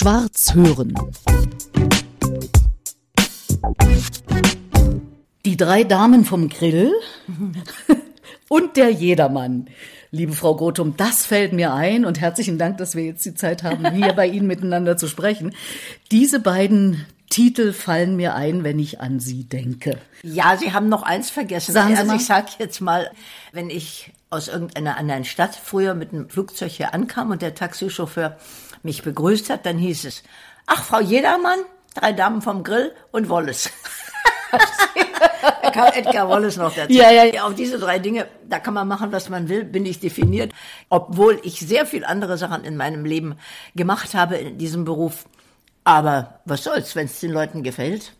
Schwarz hören. Die drei Damen vom Grill und der Jedermann. Liebe Frau Grotum, das fällt mir ein und herzlichen Dank, dass wir jetzt die Zeit haben, hier bei Ihnen miteinander zu sprechen. Diese beiden Titel fallen mir ein, wenn ich an Sie denke. Ja, Sie haben noch eins vergessen. Sagen Sie also mal. ich sage jetzt mal, wenn ich aus irgendeiner anderen Stadt früher mit einem Flugzeug hier ankam und der Taxichauffeur mich begrüßt hat, dann hieß es, ach, Frau Jedermann, drei Damen vom Grill und Wallace. da kam Edgar Wallace noch dazu. Ja, ja, ja. Auf diese drei Dinge, da kann man machen, was man will, bin ich definiert. Obwohl ich sehr viel andere Sachen in meinem Leben gemacht habe in diesem Beruf. Aber was soll's, wenn es den Leuten gefällt,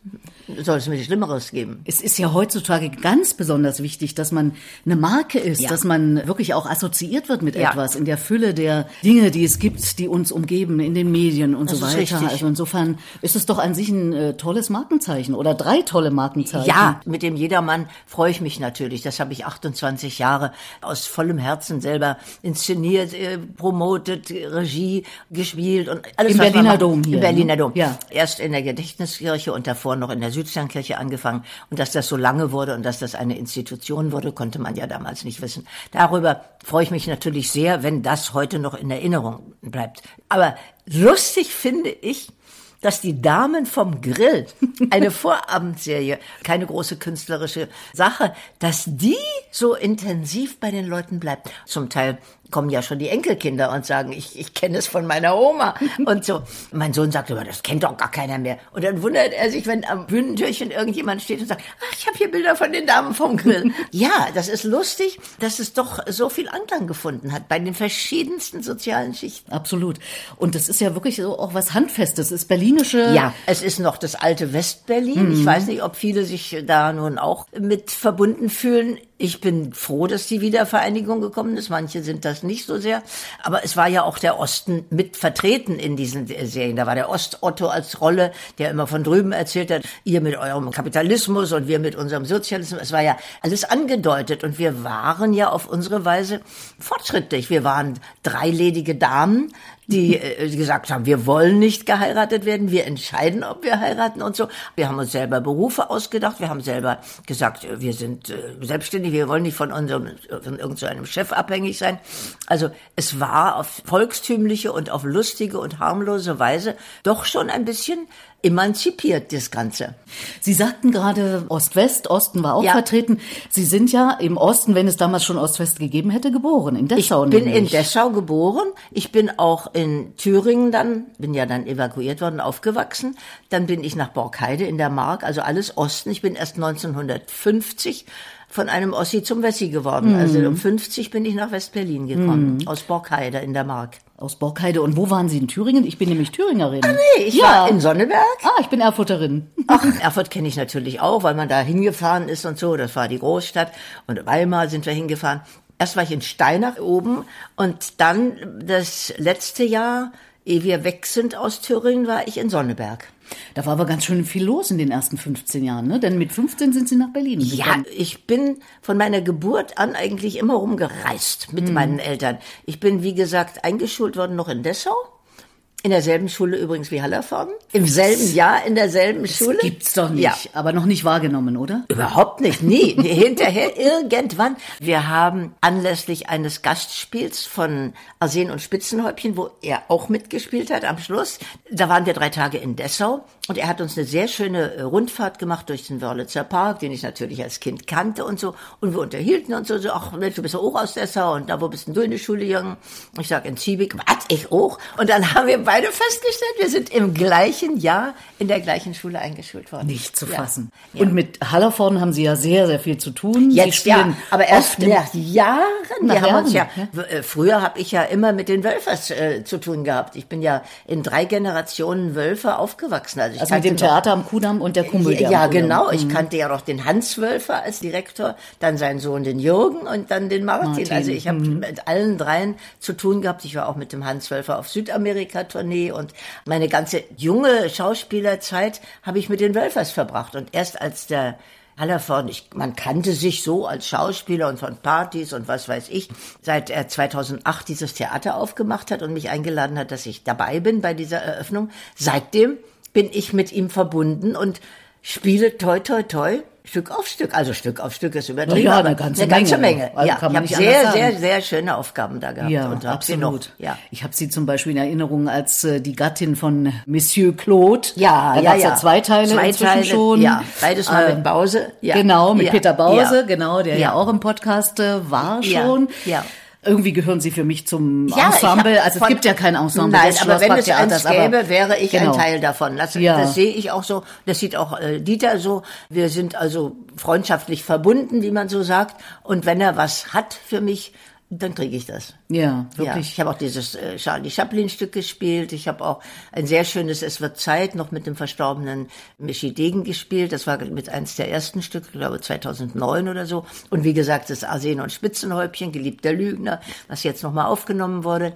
soll es mir Schlimmeres geben. Es ist ja heutzutage ganz besonders wichtig, dass man eine Marke ist, Ja. dass man wirklich auch assoziiert wird mit Ja. etwas in der Fülle der Dinge, die es gibt, die uns umgeben in den Medien und Das so weiter. Also insofern ist es doch an sich ein äh, tolles Markenzeichen oder drei tolle Markenzeichen. Ja, mit dem Jedermann freue ich mich natürlich. Das habe ich 28 Jahre aus vollem Herzen selber inszeniert, äh, promotet, Regie gespielt und alles. Im Berliner. Dom hier, Im Berliner ne? Dom. Ja. Erst in der Gedächtniskirche und davor noch in der Südsternkirche angefangen. Und dass das so lange wurde und dass das eine Institution wurde, konnte man ja damals nicht wissen. Darüber freue ich mich natürlich sehr, wenn das heute noch in Erinnerung bleibt. Aber lustig finde ich, dass die Damen vom Grill, eine Vorabendserie, keine große künstlerische Sache, dass die so intensiv bei den Leuten bleibt. Zum Teil kommen ja schon die Enkelkinder und sagen, ich, ich kenne es von meiner Oma und so. Mein Sohn sagt immer, das kennt doch gar keiner mehr. Und dann wundert er sich, wenn am Bühnentürchen irgendjemand steht und sagt, ach, ich habe hier Bilder von den Damen vom Grill. ja, das ist lustig, dass es doch so viel Anklang gefunden hat bei den verschiedensten sozialen Schichten. Absolut. Und das ist ja wirklich so auch was Handfestes. Es ist berlinische. Ja, es ist noch das alte Westberlin. Ich weiß nicht, ob viele sich da nun auch mit verbunden fühlen. Ich bin froh, dass die Wiedervereinigung gekommen ist. Manche sind das nicht so sehr. Aber es war ja auch der Osten mit vertreten in diesen Serien. Da war der Ost-Otto als Rolle, der immer von drüben erzählt hat, ihr mit eurem Kapitalismus und wir mit unserem Sozialismus. Es war ja alles angedeutet. Und wir waren ja auf unsere Weise fortschrittlich. Wir waren drei ledige Damen, die äh, gesagt haben, wir wollen nicht geheiratet werden, wir entscheiden, ob wir heiraten und so. Wir haben uns selber Berufe ausgedacht, wir haben selber gesagt, äh, wir sind äh, selbstständig, wir wollen nicht von unserem von irgendeinem Chef abhängig sein. Also es war auf volkstümliche und auf lustige und harmlose Weise doch schon ein bisschen emanzipiert, das Ganze. Sie sagten gerade Ost-West, Osten war auch Ja. vertreten. Sie sind ja im Osten, wenn es damals schon Ost-West gegeben hätte, geboren, in Dessau Ich bin in nämlich. Dessau geboren. Ich bin auch in Thüringen dann, bin ja dann evakuiert worden, aufgewachsen. Dann bin ich nach Borkheide in der Mark, also alles Osten. Ich bin erst 1950 von einem Ossi zum Wessi geworden. Also um 50 bin ich nach West-Berlin gekommen, aus Borkheide in der Mark. Aus Borkheide. Und wo waren Sie in Thüringen? Ich bin nämlich Thüringerin. Nee, ich ja. war in Sonneberg. Ah, ich bin Erfurterin. Ach, Erfurt kenne ich natürlich auch, weil man da hingefahren ist und so. Das war die Großstadt. Und Weimar sind wir hingefahren. Erst war ich in Steinach oben und dann das letzte Jahr, ehe wir weg sind aus Thüringen, war ich in Sonneberg. Da war aber ganz schön viel los in den ersten 15 Jahren, ne? Denn mit 15 sind Sie nach Berlin Ja, gekommen. ich bin von meiner Geburt an eigentlich immer rumgereist mit meinen Eltern. Ich bin, wie gesagt, eingeschult worden noch in Dessau. In derselben Schule übrigens wie Hallervorden. Im selben Jahr in derselben Schule. Gibt's doch nicht. Ja. Aber noch nicht wahrgenommen, oder? Überhaupt nicht, nie. Hinterher irgendwann. Wir haben anlässlich eines Gastspiels von Arsen und Spitzenhäubchen, wo er auch mitgespielt hat am Schluss, da waren wir drei Tage in Dessau und er hat uns eine sehr schöne äh, Rundfahrt gemacht durch den Wörlitzer Park, den ich natürlich als Kind kannte und so. Und wir unterhielten uns so, so ach Mensch, du bist ja auch aus Dessau und da, wo bist denn du in der Schule gegangen? Ich sag in Ziebig, was, ich auch? Und dann haben wir beide festgestellt, wir sind im gleichen Jahr in der gleichen Schule eingeschult worden. Nicht zu fassen. Ja. Und mit Hallervorden haben Sie ja sehr, sehr viel zu tun. Jetzt ja, aber erst nach Jahren. Nach wir haben uns ja, Jahren, äh, früher habe ich ja immer mit den Wölfers äh, zu tun gehabt. Ich bin ja in drei Generationen Wölfer aufgewachsen. Also, ich Also mit dem Theater am Kudamm und der Komödie ja, genau. Ich kannte ja noch den Hans Wölfer als Direktor, dann seinen Sohn den Jürgen und dann den Martin. Martin, Also ich habe mit allen dreien zu tun gehabt. Ich war auch mit dem Hans Wölfer auf Südamerika-Tournee und meine ganze junge Schauspielerzeit habe ich mit den Wölfers verbracht. Und erst als der Hallervorden, ich, man kannte sich so als Schauspieler und von Partys und was weiß ich, seit er 2008 dieses Theater aufgemacht hat und mich eingeladen hat, dass ich dabei bin bei dieser Eröffnung. Seitdem bin ich mit ihm verbunden und spiele toi toi toi Stück auf Stück, also Stück auf Stück ist übertrieben. Ja, eine ganze eine ganze Menge. Menge. Also ja, ich habe sehr, sehr, sehr schöne Aufgaben da gehabt. Ja, und absolut. Ja. Ich habe sie zum Beispiel in Erinnerung als äh, die Gattin von Monsieur Claude. Ja, da ja, ja. ja. zwei Teile Zwei inzwischen Teile, schon. ja. Beides mal Äh, mit Bause. Ja. Genau, mit Ja. Peter Bause, Ja. genau, der ja. Ja. auch im Podcast äh, war Ja. schon. Ja. Irgendwie gehören sie für mich zum Ja, Ensemble. also es gibt ja kein Ensemble Nein, aber wenn es eins gäbe, aber- wäre ich genau. ein Teil davon. Das, Ja. das sehe ich auch so. Das sieht auch äh, Dieter so. Wir sind also freundschaftlich verbunden, wie man so sagt. Und wenn er was hat für mich, dann kriege ich das. Ja, Ja, wirklich. ich habe auch dieses äh, Charlie Chaplin Stück gespielt. Ich habe auch ein sehr schönes Es wird Zeit noch mit dem verstorbenen Michi Degen gespielt. Das war mit eins der ersten Stücke, ich glaube 2009 oder so. Und wie gesagt, das Arsen und Spitzenhäubchen, geliebter Lügner, was jetzt nochmal aufgenommen wurde.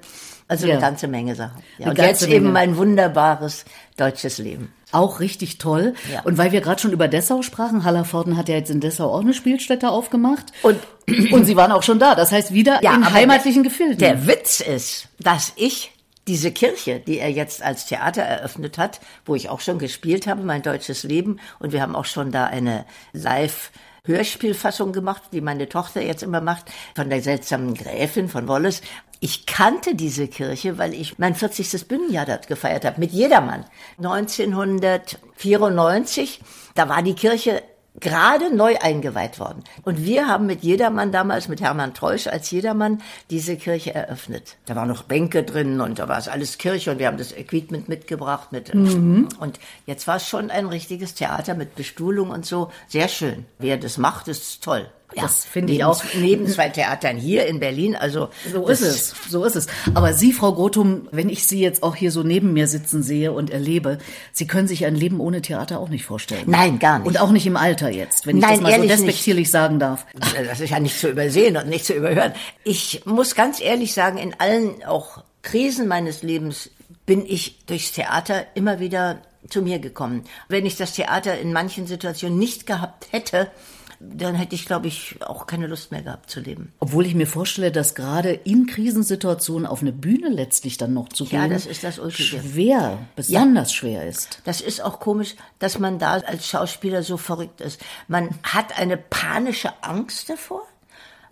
Also Ja. eine ganze Menge Sachen. Ja, und jetzt eben Menge. mein wunderbares deutsches Leben. Auch richtig toll. Ja. Und weil wir gerade schon über Dessau sprachen, Hallervorden hat ja jetzt in Dessau auch eine Spielstätte aufgemacht. Und Und Sie waren auch schon da. Das heißt, wieder in aber heimatlichen Gefilden. Der Witz ist, dass ich diese Kirche, die er jetzt als Theater eröffnet hat, wo ich auch schon gespielt habe, mein deutsches Leben, und wir haben auch schon da eine Live Hörspielfassung gemacht, die meine Tochter jetzt immer macht, von der seltsamen Gräfin von Wallace. Ich kannte diese Kirche, weil ich mein 40. Bühnenjahr dort gefeiert habe, mit jedermann. 1994, da war die Kirche gerade neu eingeweiht worden. Und wir haben mit Jedermann damals, mit Hermann Treusch als Jedermann, diese Kirche eröffnet. Da waren noch Bänke drin und da war es alles Kirche und wir haben das Equipment mitgebracht mit. Und jetzt war es schon ein richtiges Theater mit Bestuhlung und so. Sehr schön. Wer das macht, ist toll. Das finde ich auch. Neben zwei Theatern hier in Berlin, also. So ist es, so ist es. Aber Sie, Frau Grotum, wenn ich Sie jetzt auch hier so neben mir sitzen sehe und erlebe, Sie können sich ein Leben ohne Theater auch nicht vorstellen. Nein, gar nicht. Und auch nicht im Alter jetzt, wenn ich Nein, das mal so ehrlich nicht. despektierlich sagen darf. Das ist ja nicht zu übersehen und nicht zu überhören. Ich muss ganz ehrlich sagen, in allen auch Krisen meines Lebens bin ich durchs Theater immer wieder zu mir gekommen. Wenn ich das Theater in manchen Situationen nicht gehabt hätte, dann hätte ich, glaube ich, auch keine Lust mehr gehabt zu leben. Obwohl ich mir vorstelle, dass gerade in Krisensituationen auf eine Bühne letztlich dann noch zu Ja, gehen, das ist das schwer, besonders schwer ist. Das ist auch komisch, dass man da als Schauspieler so verrückt ist. Man hat eine panische Angst davor.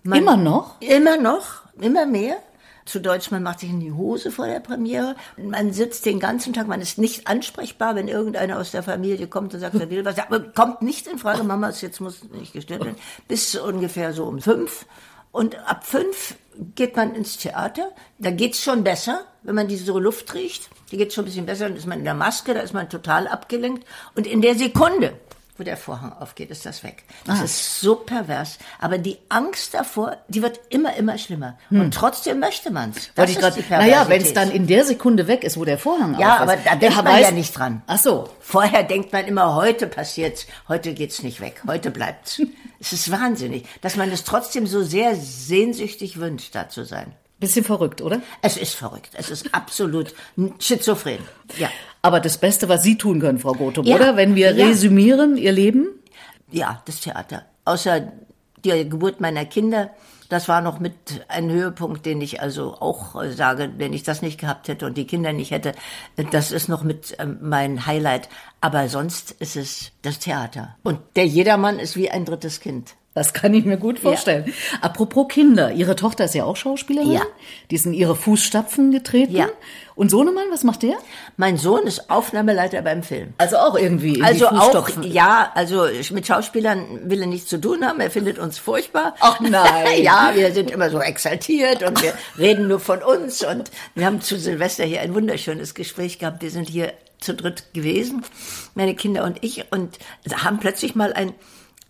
Man, Immer noch? Immer noch, immer mehr. Zu Deutsch, man macht sich in die Hose vor der Premiere. Man sitzt den ganzen Tag, man ist nicht ansprechbar, wenn irgendeiner aus der Familie kommt und sagt, er will was. Aber kommt nicht in Frage, Mama, ist jetzt muss nicht gestört werden. Bis ungefähr so um fünf. Und ab fünf geht man ins Theater. Da geht's schon besser, wenn man diese Luft riecht. Die geht schon ein bisschen besser. Dann ist man in der Maske, da ist man total abgelenkt. Und in der Sekunde, wo der Vorhang aufgeht, ist das weg. Das ist so pervers. Aber die Angst davor, die wird immer, immer schlimmer. Und trotzdem möchte man's. Das Wollte ich ist gerade, die naja, wenn es dann in der Sekunde weg ist, wo der Vorhang Ja, auf ist. aber da denkt man weiß- ja nicht dran. Ach so. Vorher denkt man immer, heute passiert's, heute geht's nicht weg, heute bleibt's. es ist wahnsinnig, dass man es trotzdem so sehr sehnsüchtig wünscht, da zu sein. Bisschen verrückt, oder? Es ist verrückt. Es ist absolut schizophren. Ja. Aber das Beste, was Sie tun können, Frau Gotum, Ja. oder? Wenn wir Ja. resümieren, Ihr Leben? Ja, das Theater. Außer die Geburt meiner Kinder, das war noch mit ein Höhepunkt, den ich also auch äh, sage, wenn ich das nicht gehabt hätte und die Kinder nicht hätte, das ist noch mit ähm, mein Highlight. Aber sonst ist es das Theater. Und der Jedermann ist wie ein drittes Kind. Das kann ich mir gut vorstellen. Apropos Kinder, Ihre Tochter ist ja auch Schauspielerin. Ja. Die in Ihre Fußstapfen getreten. Ja. Und Sohnemann, was macht der? Mein Sohn ist Aufnahmeleiter beim Film. Also auch irgendwie Also auch, ja, also mit Schauspielern will er nichts zu tun haben. Er findet uns furchtbar. Ach nein. ja, wir sind immer so exaltiert und wir reden nur von uns. Und wir haben zu Silvester hier ein wunderschönes Gespräch gehabt. Wir sind hier zu dritt gewesen, meine Kinder und ich, und haben plötzlich mal ein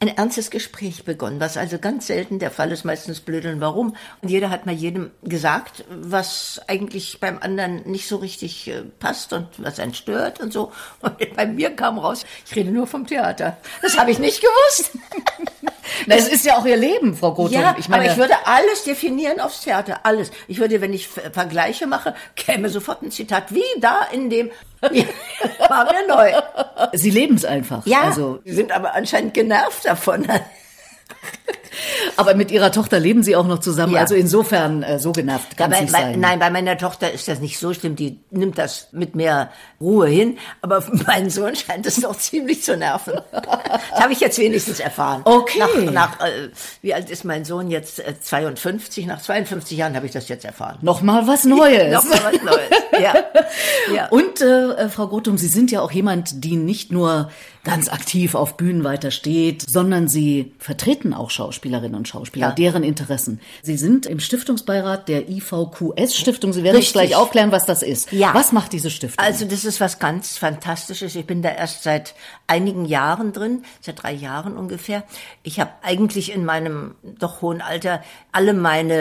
ein ernstes Gespräch begonnen, was also ganz selten der Fall ist, meistens blödeln, warum. Und jeder hat mal jedem gesagt, was eigentlich beim anderen nicht so richtig äh, passt und was einen stört und so. Und bei mir kam raus, ich rede nur vom Theater. Das habe ich nicht gewusst. Na, es ist ja auch ihr Leben, Frau Gothum. Ja, ich meine, aber ich würde alles definieren aufs Theater, alles. Ich würde, wenn ich Ver- Vergleiche mache, käme sofort ein Zitat, wie da in dem, war mir neu. Sie leben es einfach. Ja, Also, Sie sind aber anscheinend genervt davon. Aber mit ihrer Tochter leben sie auch noch zusammen. Ja. Also insofern äh, so genervt kann es Bei, nicht bei, sein. nein, bei meiner Tochter ist das nicht so schlimm, die nimmt das mit mehr Ruhe hin, aber meinen Sohn scheint es doch ziemlich zu nerven. Das habe ich jetzt wenigstens erfahren. Okay. Nach, nach äh, wie alt ist mein Sohn jetzt? Äh, 52. Nach 52 Jahren habe ich das jetzt erfahren. Noch mal was Neues. Noch mal was Neues. Ja. ja. Und äh, äh, Frau Gothum, Sie sind ja auch jemand, die nicht nur ganz aktiv auf Bühnen weiter steht, sondern Sie vertreten auch Schauspielerinnen und Schauspieler, Ja. deren Interessen. Sie sind im Stiftungsbeirat der IVQS-Stiftung. Sie werden uns Richtig. gleich aufklären, was das ist. Ja. Was macht diese Stiftung? Also das ist was ganz Fantastisches. Ich bin da erst seit einigen Jahren drin, seit drei Jahren ungefähr. Ich habe eigentlich in meinem doch hohen Alter alle meine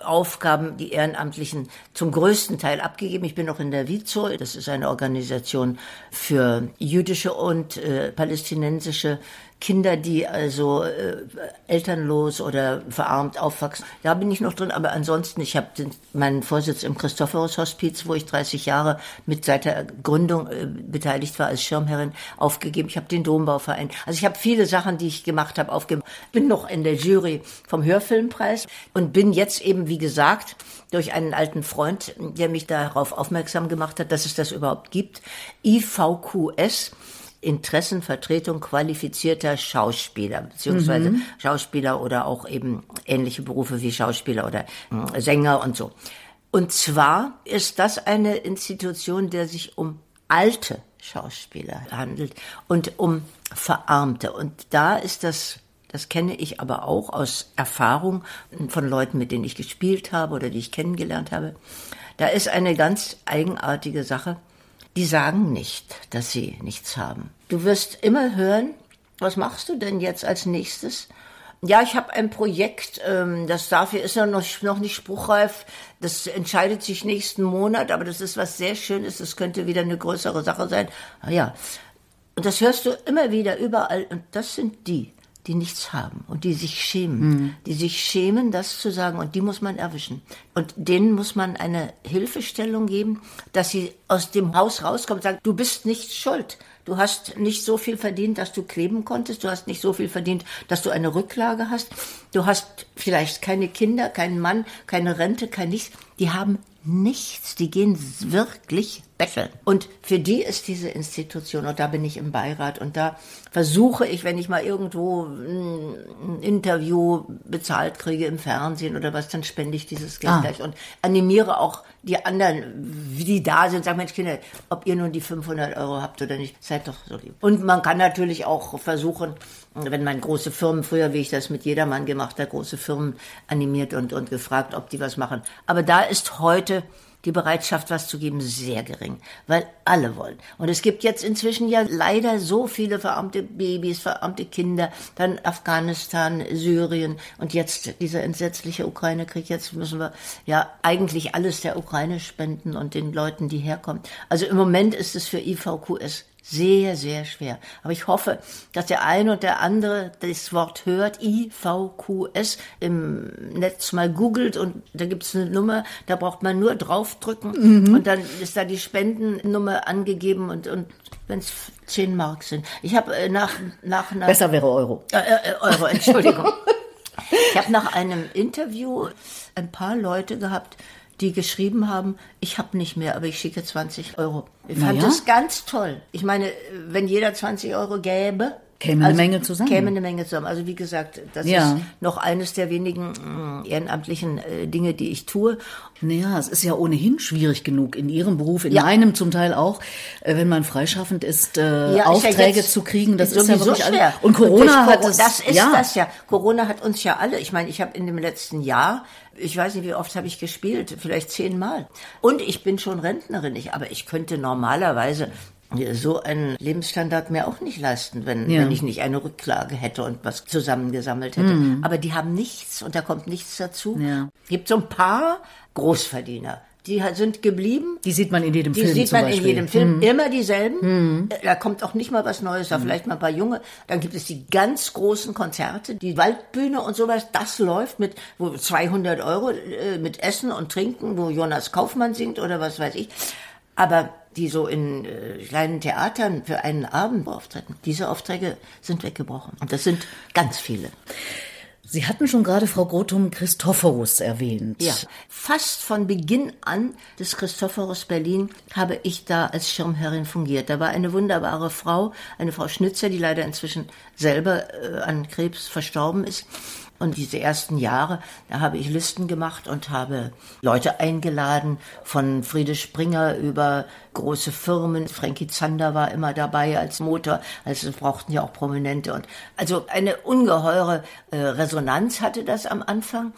äh, Aufgaben, die ehrenamtlichen, zum größten Teil abgegeben. Ich bin noch in der WIZO, das ist eine Organisation für jüdische und äh, palästinensische Kinder, die also äh, elternlos oder verarmt aufwachsen. Da bin ich noch drin, aber ansonsten, ich habe meinen Vorsitz im Christophorus Hospiz, wo ich 30 Jahre mit seit der Gründung äh, beteiligt war als Schirmherrin, aufgegeben. Ich habe den Dombauverein. Also ich habe viele Sachen, die ich gemacht habe, aufgegeben. Bin noch in der Jury vom Hörfilmpreis und bin jetzt eben, wie gesagt, durch einen alten Freund, der mich darauf aufmerksam gemacht hat, dass es das überhaupt gibt, IVQS. Interessenvertretung qualifizierter Schauspieler, beziehungsweise Schauspieler oder auch eben ähnliche Berufe wie Schauspieler oder äh, Sänger und so. Und zwar ist das eine Institution, der sich um alte Schauspieler handelt und um Verarmte. Und da ist das, das kenne ich aber auch aus Erfahrung von Leuten, mit denen ich gespielt habe oder die ich kennengelernt habe. Da ist eine ganz eigenartige Sache. Die sagen nicht, dass sie nichts haben. Du wirst immer hören, was machst du denn jetzt als nächstes? Ja, ich habe ein Projekt, ähm, das dafür ist ja noch, noch nicht spruchreif. Das entscheidet sich nächsten Monat, aber das ist was sehr Schönes. Das könnte wieder eine größere Sache sein. Ah ja, und das hörst du immer wieder überall. Und das sind die, die nichts haben und die sich schämen. Die sich schämen, das zu sagen. Und die muss man erwischen. Und denen muss man eine Hilfestellung geben, dass sie aus dem Haus rauskommen und sagen, du bist nicht schuld. Du hast nicht so viel verdient, dass du kleben konntest. Du hast nicht so viel verdient, dass du eine Rücklage hast. Du hast vielleicht keine Kinder, keinen Mann, keine Rente, kein nichts. Die haben nichts. Die gehen wirklich betteln. Und für die ist diese Institution, und da bin ich im Beirat, und da versuche ich, wenn ich mal irgendwo ein ein Interview bezahlt kriege im Fernsehen oder was, dann spende ich dieses Geld Ah. gleich und animiere auch die anderen, die da sind, sagen, Mensch, Kinder, ob ihr nun die 500 Euro habt oder nicht, seid doch so lieb. Und man kann natürlich auch versuchen, wenn man große Firmen, früher, wie ich das mit jedermann gemacht habe, große Firmen animiert und, und gefragt, ob die was machen. Aber da ist heute die Bereitschaft, was zu geben, sehr gering, weil alle wollen. Und es gibt jetzt inzwischen ja leider so viele verarmte Babys, verarmte Kinder, dann Afghanistan, Syrien und jetzt dieser entsetzliche Ukraine-Krieg. Jetzt müssen wir ja eigentlich alles der Ukraine spenden und den Leuten, die herkommen. Also im Moment ist es für IVQS sehr, sehr schwer. Aber ich hoffe, dass der eine und der andere das Wort hört, IVQS, im Netz mal googelt und da gibt es eine Nummer, da braucht man nur draufdrücken und dann ist da die Spendennummer angegeben und, und wenn es 10 Mark sind. Ich habe äh, nach, nach einer... Besser wäre Euro. Äh, äh, Euro, Entschuldigung. ich habe nach einem Interview ein paar Leute gehabt, die geschrieben haben, ich habe nicht mehr, aber ich schicke 20 Euro. Ich fand Naja. das ganz toll. Ich meine, wenn jeder 20 Euro gäbe, Käme eine Menge zusammen. Käme eine Menge zusammen. Also wie gesagt, das Ja. ist noch eines der wenigen mh, ehrenamtlichen äh, Dinge, die ich tue. Naja, es ist ja ohnehin schwierig genug in Ihrem Beruf, in Ja. meinem zum Teil auch, äh, wenn man freischaffend ist, äh, Ja, ist ja Aufträge jetzt zu kriegen. Das ist ja sowieso wirklich schwer. Und Corona durch hat es. Das ist ja. das ja. Corona hat uns ja alle. Ich meine, ich habe in dem letzten Jahr, ich weiß nicht, wie oft habe ich gespielt, vielleicht zehnmal. Und ich bin schon Rentnerin, ich, aber ich könnte normalerweise so einen Lebensstandard mir auch nicht leisten, wenn, Ja. wenn ich nicht eine Rücklage hätte und was zusammengesammelt hätte. Aber die haben nichts und da kommt nichts dazu. Ja. Gibt so ein paar Großverdiener. Die sind geblieben. Die sieht man in jedem Die Film sieht zum man in Beispiel. jedem Film. Immer dieselben. Da kommt auch nicht mal was Neues, da vielleicht mal ein paar junge. Dann gibt es die ganz großen Konzerte, die Waldbühne und sowas. Das läuft mit wo 200 Euro äh, mit Essen und Trinken, wo Jonas Kaufmann singt oder was weiß ich. Aber die so in äh, kleinen Theatern für einen Abend auftreten, diese Aufträge sind weggebrochen. Und das sind ganz viele. Sie hatten schon gerade Frau Grotum Christophorus erwähnt. Ja, fast von Beginn an des Christophorus Berlin habe ich da als Schirmherrin fungiert. Da war eine wunderbare Frau, eine Frau Schnitzer, die leider inzwischen selber äh, an Krebs verstorben ist. Und diese ersten Jahre, da habe ich Listen gemacht und habe Leute eingeladen, von Friede Springer über große Firmen. Frankie Zander war immer dabei als Motor, also brauchten ja auch Prominente. Und also eine ungeheure äh, Resonanz hatte das am Anfang.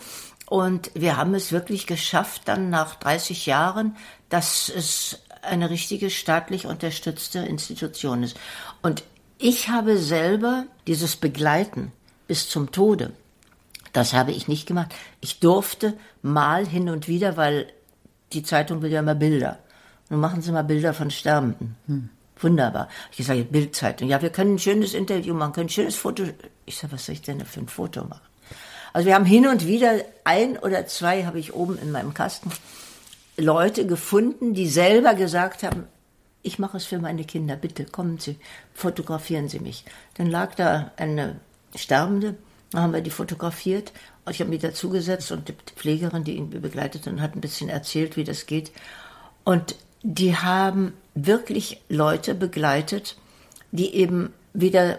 Und wir haben es wirklich geschafft, dann nach 30 Jahren, dass es eine richtige staatlich unterstützte Institution ist. Und ich habe selber dieses Begleiten bis zum Tode, das habe ich nicht gemacht. Ich durfte mal hin und wieder, weil die Zeitung will ja immer Bilder. Nun machen Sie mal Bilder von Sterbenden. Hm. Wunderbar. Ich sage, Bildzeitung. Ja, wir können ein schönes Interview machen, können ein schönes Foto. Ich sage, was soll ich denn für ein Foto machen? Also wir haben hin und wieder ein oder zwei habe ich oben in meinem Kasten Leute gefunden, die selber gesagt haben, ich mache es für meine Kinder, bitte kommen Sie, fotografieren Sie mich. Dann lag da eine Sterbende, dann haben wir die fotografiert. Ich habe mich dazugesetzt und die Pflegerin, die ihn begleitet und hat ein bisschen erzählt, wie das geht. Und die haben wirklich Leute begleitet, die eben weder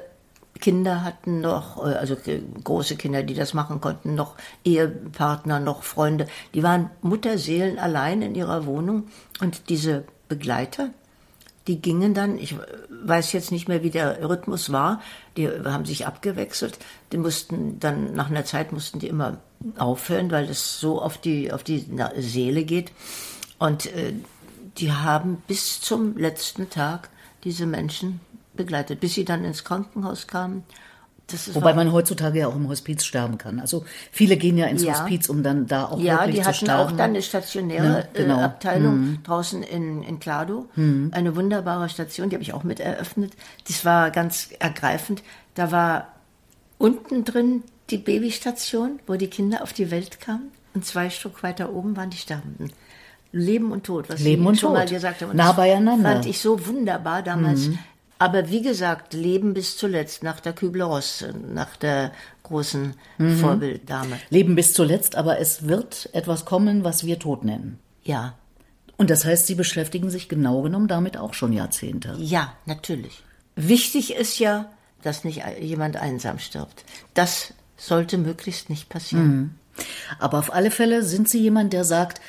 Kinder hatten noch, also große Kinder, die das machen konnten, noch Ehepartner, noch Freunde. Die waren Mutterseelen allein in ihrer Wohnung und diese Begleiter, die gingen dann, ich weiß jetzt nicht mehr, wie der Rhythmus war, die haben sich abgewechselt, die mussten dann, nach einer Zeit mussten die immer aufhören, weil das so auf die, auf die Seele geht. Und äh, die haben bis zum letzten Tag diese Menschen begleitet, bis sie dann ins Krankenhaus kamen. Wobei man heutzutage ja auch im Hospiz sterben kann. Also viele gehen ja ins Ja. Hospiz, um dann da auch Ja, wirklich die zu hatten sterben. auch dann eine stationäre Ja, genau. äh, Abteilung draußen in, in Klado. Eine wunderbare Station, die habe ich auch mit eröffnet. Das war ganz ergreifend. Da war unten drin die Babystation, wo die Kinder auf die Welt kamen. Und zwei Stück weiter oben waren die Sterbenden. Leben und Tod, was Leben Sie und schon mal Tod. gesagt haben. Und Nah das beieinander. Mhm. Fand ich so wunderbar damals. Aber wie gesagt, Leben bis zuletzt, nach der Kübler-Ross, nach der großen Mhm. Vorbilddame. Leben bis zuletzt, aber es wird etwas kommen, was wir Tod nennen. Ja, Und das heißt, Sie beschäftigen sich genau genommen damit auch schon Jahrzehnte. Ja, natürlich. Wichtig ist ja, dass nicht jemand einsam stirbt. Das sollte möglichst nicht passieren. Aber auf alle Fälle sind Sie jemand, der sagt,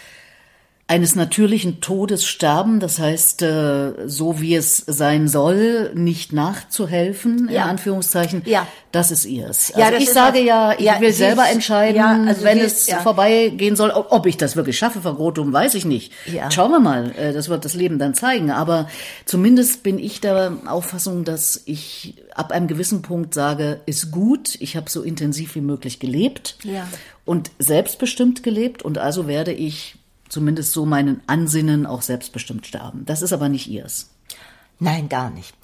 eines natürlichen Todes sterben, das heißt, äh, so wie es sein soll, nicht nachzuhelfen, in Ja. Anführungszeichen, Ja. das ist ihrs. Ja, Also das ich sage was- ja, ich ja, will selber ist- entscheiden, ja, also wenn es ja. vorbeigehen soll. Ob ich das wirklich schaffe, Frau Grotum, weiß ich nicht. Ja. Schauen wir mal, äh, das wird das Leben dann zeigen. Aber zumindest bin ich der Auffassung, dass ich ab einem gewissen Punkt sage, ist gut, ich habe so intensiv wie möglich gelebt Ja. und selbstbestimmt gelebt und also werde ich zumindest so meinen Ansinnen auch selbstbestimmt sterben. Das ist aber nicht ihrs. Nein, gar nicht.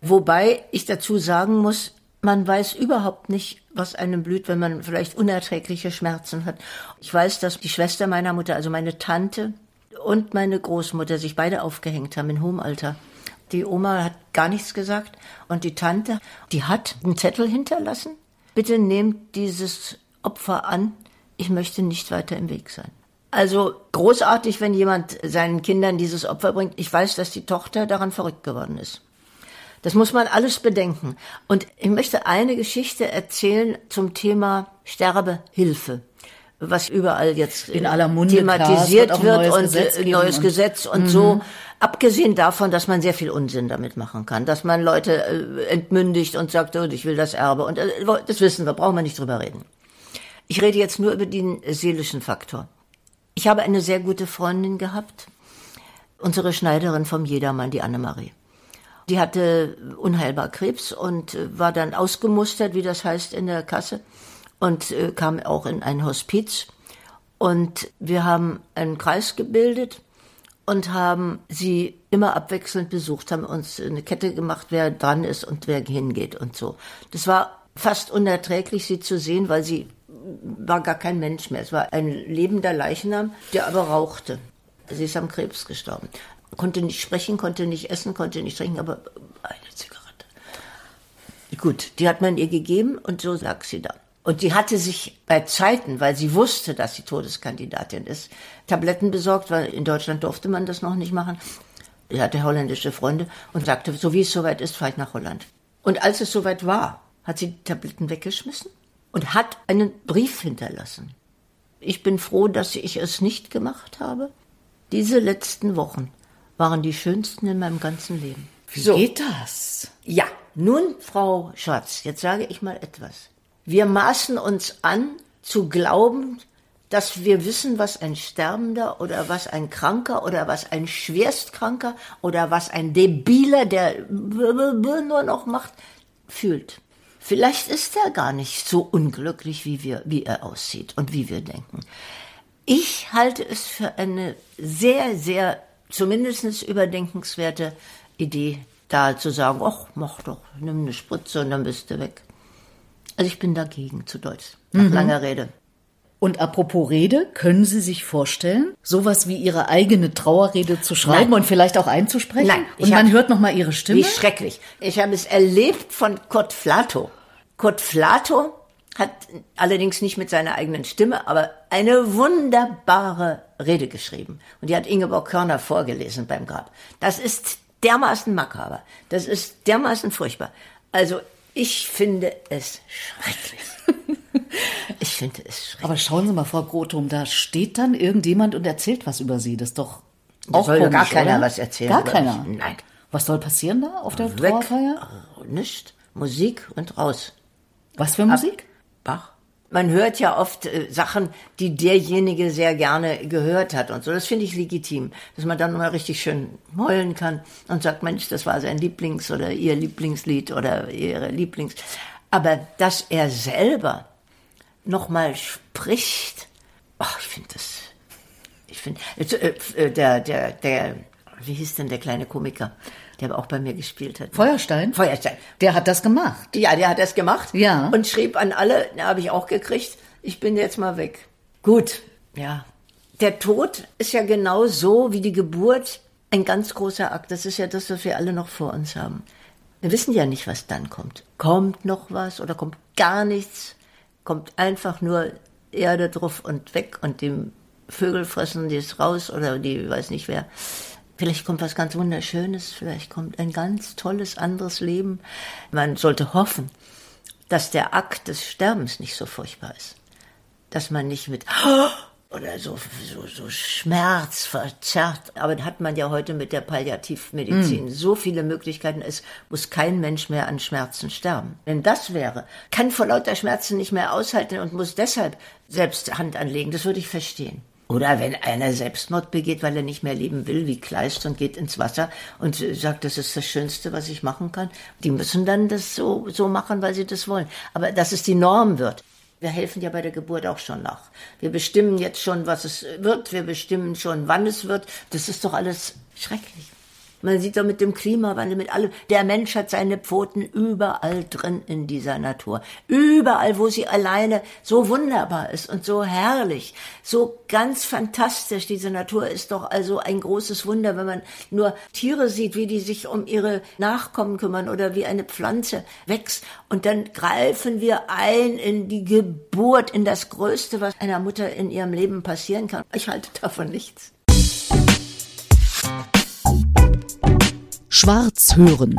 Wobei ich dazu sagen muss, man weiß überhaupt nicht, was einem blüht, wenn man vielleicht unerträgliche Schmerzen hat. Ich weiß, dass die Schwester meiner Mutter, also meine Tante und meine Großmutter sich beide aufgehängt haben in hohem Alter. Die Oma hat gar nichts gesagt und die Tante, die hat einen Zettel hinterlassen. Bitte nehmt dieses Opfer an. Ich möchte nicht weiter im Weg sein. Also großartig, wenn jemand seinen Kindern dieses Opfer bringt. Ich weiß, dass die Tochter daran verrückt geworden ist. Das muss man alles bedenken. Und ich möchte eine Geschichte erzählen zum Thema Sterbehilfe, was überall jetzt In aller Munde, thematisiert ein wird neues und Gesetz äh, geben neues und- Gesetz und so. Abgesehen davon, dass man sehr viel Unsinn damit machen kann, dass man Leute äh, entmündigt und sagt, oh, ich will das Erbe und äh, das wissen wir, brauchen wir nicht drüber reden. Ich rede jetzt nur über den seelischen Faktor. Ich habe eine sehr gute Freundin gehabt, unsere Schneiderin vom Jedermann, die Annemarie. Die hatte unheilbar Krebs und äh, war dann ausgemustert, wie das heißt, in der Kasse und äh, kam auch in ein Hospiz. Und wir haben einen Kreis gebildet und haben sie immer abwechselnd besucht, haben uns eine Kette gemacht, wer dran ist und wer hingeht und so. Das war fast unerträglich, sie zu sehen, weil sie war gar kein Mensch mehr. Es war ein lebender Leichnam, der aber rauchte. Sie ist am Krebs gestorben. Konnte nicht sprechen, konnte nicht essen, konnte nicht trinken, aber eine Zigarette. Gut, die hat man ihr gegeben und so lag sie da. Und die hatte sich bei Zeiten, weil sie wusste, dass sie Todeskandidatin ist, Tabletten besorgt, weil in Deutschland durfte man das noch nicht machen. Sie hatte holländische Freunde und sagte, so wie es soweit ist, fahre ich nach Holland. Und als es soweit war, hat sie die Tabletten weggeschmissen und hat einen Brief hinterlassen. Ich bin froh, dass ich es nicht gemacht habe. Diese letzten Wochen waren die schönsten in meinem ganzen Leben. Wie so. geht das? Ja, nun, Frau Schatz, jetzt sage ich mal etwas. Wir maßen uns an, zu glauben, dass wir wissen, was ein Sterbender oder was ein Kranker oder was ein Schwerstkranker oder was ein Debiler, der nur noch macht, fühlt. Vielleicht ist er gar nicht so unglücklich, wie wir, wie er aussieht und wie wir denken. Ich halte es für eine sehr, sehr, zumindest überdenkenswerte Idee, da zu sagen, ach, mach doch, nimm eine Spritze und dann bist du weg. Also ich bin dagegen, zu Deutsch. Nach mhm. langer Rede. Und apropos Rede, können Sie sich vorstellen, sowas wie Ihre eigene Trauerrede zu schreiben Nein. und vielleicht auch einzusprechen? Nein. Und man hab, hört noch mal Ihre Stimme? Wie schrecklich. Ich habe es erlebt von Kurt Flato. Kurt Flato hat allerdings nicht mit seiner eigenen Stimme, aber eine wunderbare Rede geschrieben. Und die hat Ingeborg Körner vorgelesen beim Grab. Das ist dermaßen makaber. Das ist dermaßen furchtbar. Also ich finde es schrecklich. Ich finde es schrecklich. Aber schauen Sie mal, Frau Grotum, da steht dann irgendjemand und erzählt was über Sie. Das ist doch auch soll komisch, gar keiner oder? was erzählen. Gar keiner? Mich. Nein. Was soll passieren da auf der Weg, Trauerfeier? Nicht. Musik und raus. Was für Musik? Ab, Bach. Man hört ja oft äh, Sachen, die derjenige sehr gerne gehört hat und so. Das finde ich legitim, dass man dann mal richtig schön heulen kann und sagt, Mensch, das war sein Lieblings- oder ihr Lieblingslied oder ihre Lieblings. Aber dass er selber nochmal spricht, ach, ich finde das, ich finde, äh, äh, der, der, der, wie hieß denn der kleine Komiker? der aber auch bei mir gespielt hat. Feuerstein? Feuerstein. Der hat das gemacht. Ja, der hat das gemacht. Ja. Und schrieb an alle, habe ich auch gekriegt, ich bin jetzt mal weg. Gut, ja. Der Tod ist ja genau so wie die Geburt ein ganz großer Akt. Das ist ja das, was wir alle noch vor uns haben. Wir wissen ja nicht, was dann kommt. Kommt noch was oder kommt gar nichts? Kommt einfach nur Erde drauf und weg und die Vögel fressen die es raus oder die weiß nicht wer. Vielleicht kommt was ganz Wunderschönes, vielleicht kommt ein ganz tolles anderes Leben. Man sollte hoffen, dass der Akt des Sterbens nicht so furchtbar ist. Dass man nicht mit oder so, so, so schmerzverzerrt. Aber hat man ja heute mit der Palliativmedizin mm. so viele Möglichkeiten. Es muss kein Mensch mehr an Schmerzen sterben. Wenn das wäre, kann vor lauter Schmerzen nicht mehr aushalten und muss deshalb selbst Hand anlegen. Das würde ich verstehen. Oder wenn einer Selbstmord begeht, weil er nicht mehr leben will, wie Kleist und geht ins Wasser und sagt, das ist das Schönste, was ich machen kann. Die müssen dann das so, so machen, weil sie das wollen. Aber dass es die Norm wird. Wir helfen ja bei der Geburt auch schon nach. Wir bestimmen jetzt schon, was es wird. Wir bestimmen schon, wann es wird. Das ist doch alles schrecklich. Man sieht doch mit dem Klimawandel, mit allem. Der Mensch hat seine Pfoten überall drin in dieser Natur. Überall, wo sie alleine so wunderbar ist und so herrlich, so ganz fantastisch. Diese Natur ist doch also ein großes Wunder, wenn man nur Tiere sieht, wie die sich um ihre Nachkommen kümmern oder wie eine Pflanze wächst. Und dann greifen wir ein in die Geburt, in das Größte, was einer Mutter in ihrem Leben passieren kann. Ich halte davon nichts. Schwarz hören.